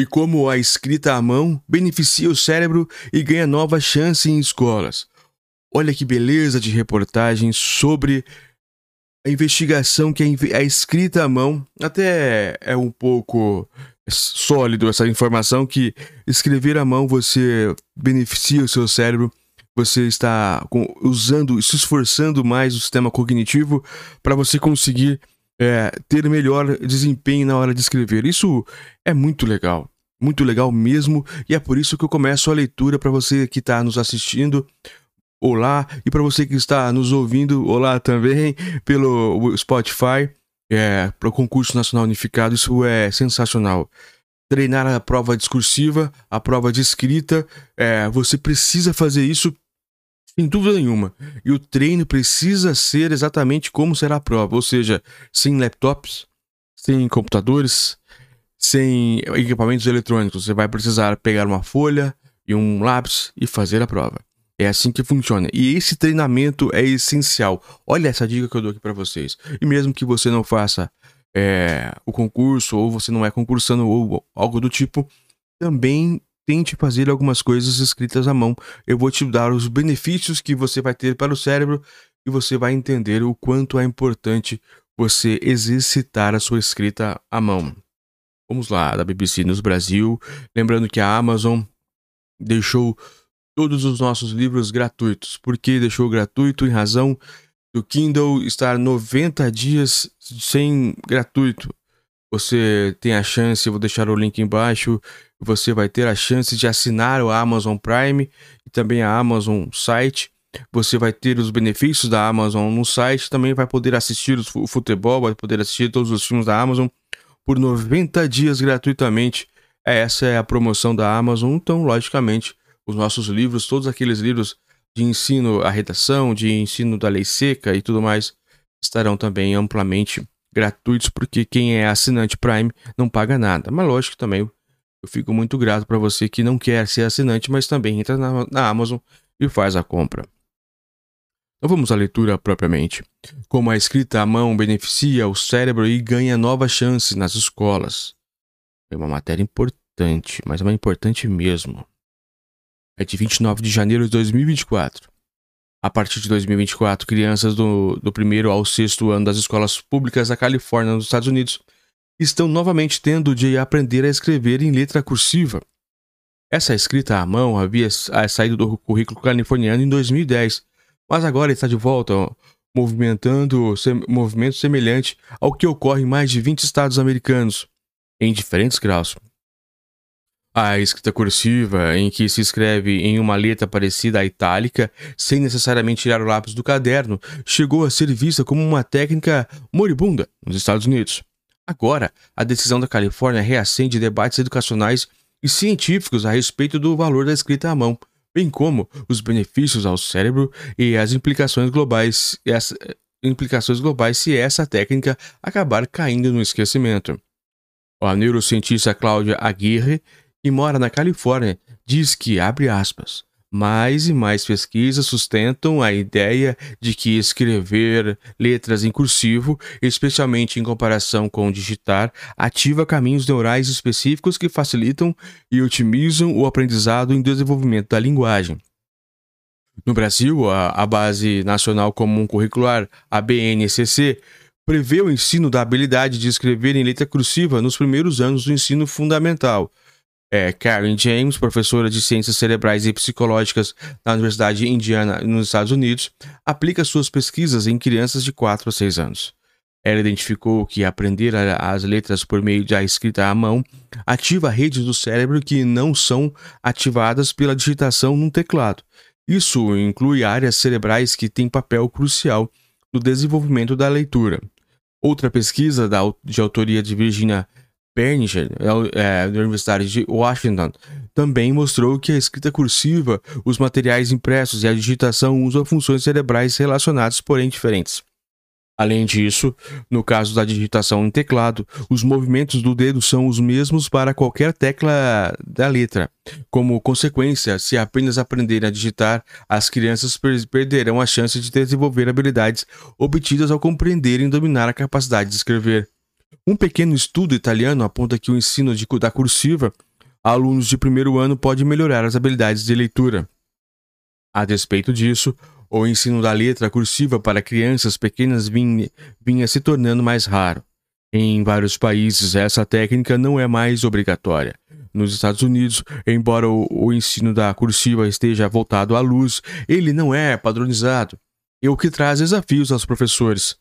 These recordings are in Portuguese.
e como a escrita à mão beneficia o cérebro e ganha nova chance em escolas. Olha que beleza de reportagem sobre a investigação que a, escrita à mão até é um pouco sólido essa informação que escrever à mão você beneficia o seu cérebro você está usando, se esforçando mais o sistema cognitivo para você conseguir é, ter melhor desempenho na hora de escrever. Isso é muito legal, muito legal mesmo, e é por isso que eu começo a leitura para você que está nos assistindo. Olá, e para você que está nos ouvindo, olá também pelo Spotify, é, para o concurso nacional unificado, isso é sensacional treinar a prova discursiva, a prova de escrita. É, você precisa fazer isso sem dúvida nenhuma. E o treino precisa ser exatamente como será a prova, ou seja, sem laptops, sem computadores, sem equipamentos eletrônicos. Você vai precisar pegar uma folha e um lápis e fazer a prova. É assim que funciona. E esse treinamento é essencial. Olha essa dica que eu dou aqui para vocês. E mesmo que você não faça é, o concurso, ou você não é concursando, ou algo do tipo, também tente fazer algumas coisas escritas à mão. Eu vou te dar os benefícios que você vai ter para o cérebro e você vai entender o quanto é importante você exercitar a sua escrita à mão. Vamos lá, da BBC News Brasil. Lembrando que a Amazon deixou todos os nossos livros gratuitos. Por que deixou gratuito? Em razão do Kindle estar 90 dias sem gratuito. Você tem a chance, vou deixar o link embaixo, você vai ter a chance de assinar o Amazon Prime e também a Amazon site. Você vai ter os benefícios da Amazon no site, também vai poder assistir o futebol, vai poder assistir todos os filmes da Amazon por 90 dias gratuitamente. Essa é a promoção da Amazon, então, logicamente, os nossos livros, todos aqueles livros de ensino à redação, de ensino da lei seca e tudo mais, estarão também amplamente gratuitos, porque quem é assinante Prime não paga nada. Mas lógico também eu fico muito grato para você que não quer ser assinante, mas também entra na, na Amazon e faz a compra. Então vamos à leitura propriamente. Como a escrita à mão beneficia o cérebro e ganha novas chances nas escolas. É uma matéria importante, mas é uma importante mesmo é de 29 de janeiro de 2024. A partir de 2024, crianças do, do primeiro ao sexto ano das escolas públicas da Califórnia, nos Estados Unidos, estão novamente tendo de aprender a escrever em letra cursiva. Essa escrita à mão havia saído do currículo californiano em 2010, mas agora está de volta, movimentando sem, movimento semelhante ao que ocorre em mais de 20 estados americanos, em diferentes graus. A escrita cursiva, em que se escreve em uma letra parecida à itálica, sem necessariamente tirar o lápis do caderno, chegou a ser vista como uma técnica moribunda nos Estados Unidos. Agora, a decisão da Califórnia reacende debates educacionais e científicos a respeito do valor da escrita à mão, bem como os benefícios ao cérebro e as implicações globais, as implicações globais se essa técnica acabar caindo no esquecimento. A neurocientista Cláudia Aguirre que mora na Califórnia, diz que, abre aspas, mais e mais pesquisas sustentam a ideia de que escrever letras em cursivo, especialmente em comparação com digitar, ativa caminhos neurais específicos que facilitam e otimizam o aprendizado e desenvolvimento da linguagem. No Brasil, a, a Base Nacional Comum Curricular, a BNCC, prevê o ensino da habilidade de escrever em letra cursiva nos primeiros anos do ensino fundamental, é, Karen James, professora de Ciências Cerebrais e Psicológicas na Universidade Indiana, nos Estados Unidos, aplica suas pesquisas em crianças de 4 a 6 anos. Ela identificou que aprender as letras por meio da escrita à mão ativa redes do cérebro que não são ativadas pela digitação num teclado. Isso inclui áreas cerebrais que têm papel crucial no desenvolvimento da leitura. Outra pesquisa de autoria de Virginia Berninger, é, da Universidade de Washington, também mostrou que a escrita cursiva, os materiais impressos e a digitação usam funções cerebrais relacionadas, porém diferentes. Além disso, no caso da digitação em teclado, os movimentos do dedo são os mesmos para qualquer tecla da letra. Como consequência, se apenas aprenderem a digitar, as crianças perderão a chance de desenvolver habilidades obtidas ao compreenderem e dominar a capacidade de escrever. Um pequeno estudo italiano aponta que o ensino de, da cursiva alunos de primeiro ano podem melhorar as habilidades de leitura. A despeito disso, o ensino da letra cursiva para crianças pequenas vinha, vinha se tornando mais raro. Em vários países, essa técnica não é mais obrigatória. Nos Estados Unidos, embora o, o ensino da cursiva esteja voltado à luz, ele não é padronizado, e o que traz desafios aos professores.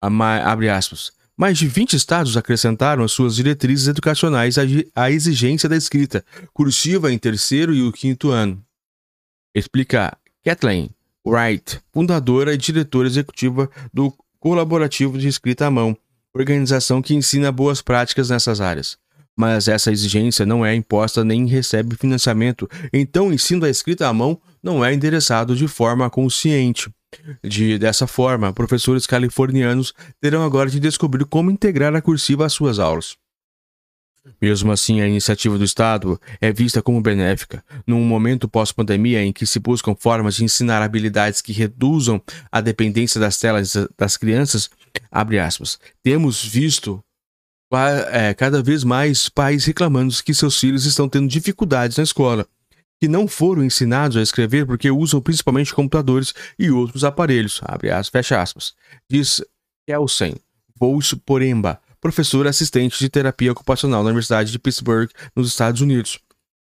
Abre aspas. Mais de 20 estados acrescentaram às suas diretrizes educacionais a, exigência da escrita cursiva em terceiro e o quinto ano. Explica Kathleen Wright, fundadora e diretora executiva do Colaborativo de Escrita à Mão, organização que ensina boas práticas nessas áreas. Mas essa exigência não é imposta nem recebe financiamento, então o ensino da escrita à mão não é endereçado de forma consciente. De, dessa forma, professores californianos terão agora de descobrir como integrar a cursiva às suas aulas. Mesmo assim, a iniciativa do Estado é vista como benéfica, num momento pós-pandemia em que se buscam formas de ensinar habilidades que reduzam a dependência das telas das crianças. Aspas, temos visto é, cada vez mais pais reclamando que seus filhos estão tendo dificuldades na escola que não foram ensinados a escrever porque usam principalmente computadores e outros aparelhos, abre as, fecha aspas. Diz Kelsen Vous Poremba, professor assistente de terapia ocupacional na Universidade de Pittsburgh, nos Estados Unidos.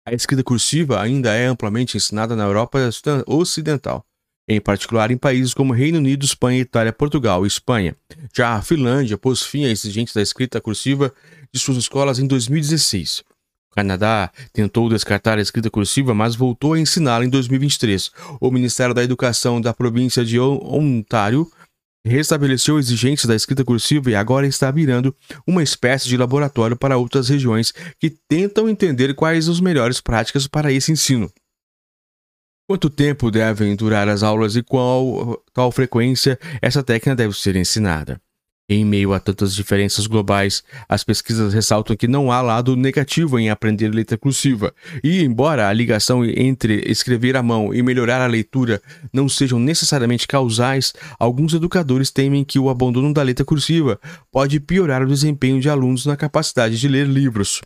A escrita cursiva ainda é amplamente ensinada na Europa Ocidental, em particular em países como Reino Unido, Espanha, Itália, Portugal e Espanha. Já a Finlândia pôs fim à exigência da escrita cursiva de suas escolas em 2016. Canadá tentou descartar a escrita cursiva, mas voltou a ensiná-la em 2023. O Ministério da Educação da província de Ontário restabeleceu exigências da escrita cursiva e agora está virando uma espécie de laboratório para outras regiões que tentam entender quais as melhores práticas para esse ensino. Quanto tempo devem durar as aulas e qual qual frequência essa técnica deve ser ensinada? Em meio a tantas diferenças globais, as pesquisas ressaltam que não há lado negativo em aprender letra cursiva, e embora a ligação entre escrever à mão e melhorar a leitura não sejam necessariamente causais, alguns educadores temem que o abandono da letra cursiva pode piorar o desempenho de alunos na capacidade de ler livros.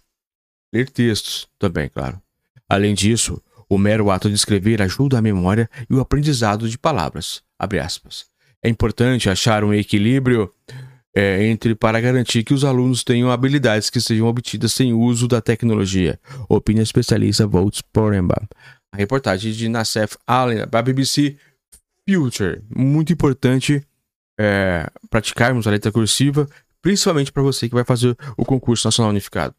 Ler textos, também, claro. Além disso, o mero ato de escrever ajuda a memória e o aprendizado de palavras. É importante achar um equilíbrio é, entre para garantir que os alunos tenham habilidades que sejam obtidas sem uso da tecnologia. Opina especialista Volts Poremba. A reportagem de Nassef Allen, da BBC Future. Muito importante é, praticarmos a letra cursiva, principalmente para você que vai fazer o concurso nacional unificado.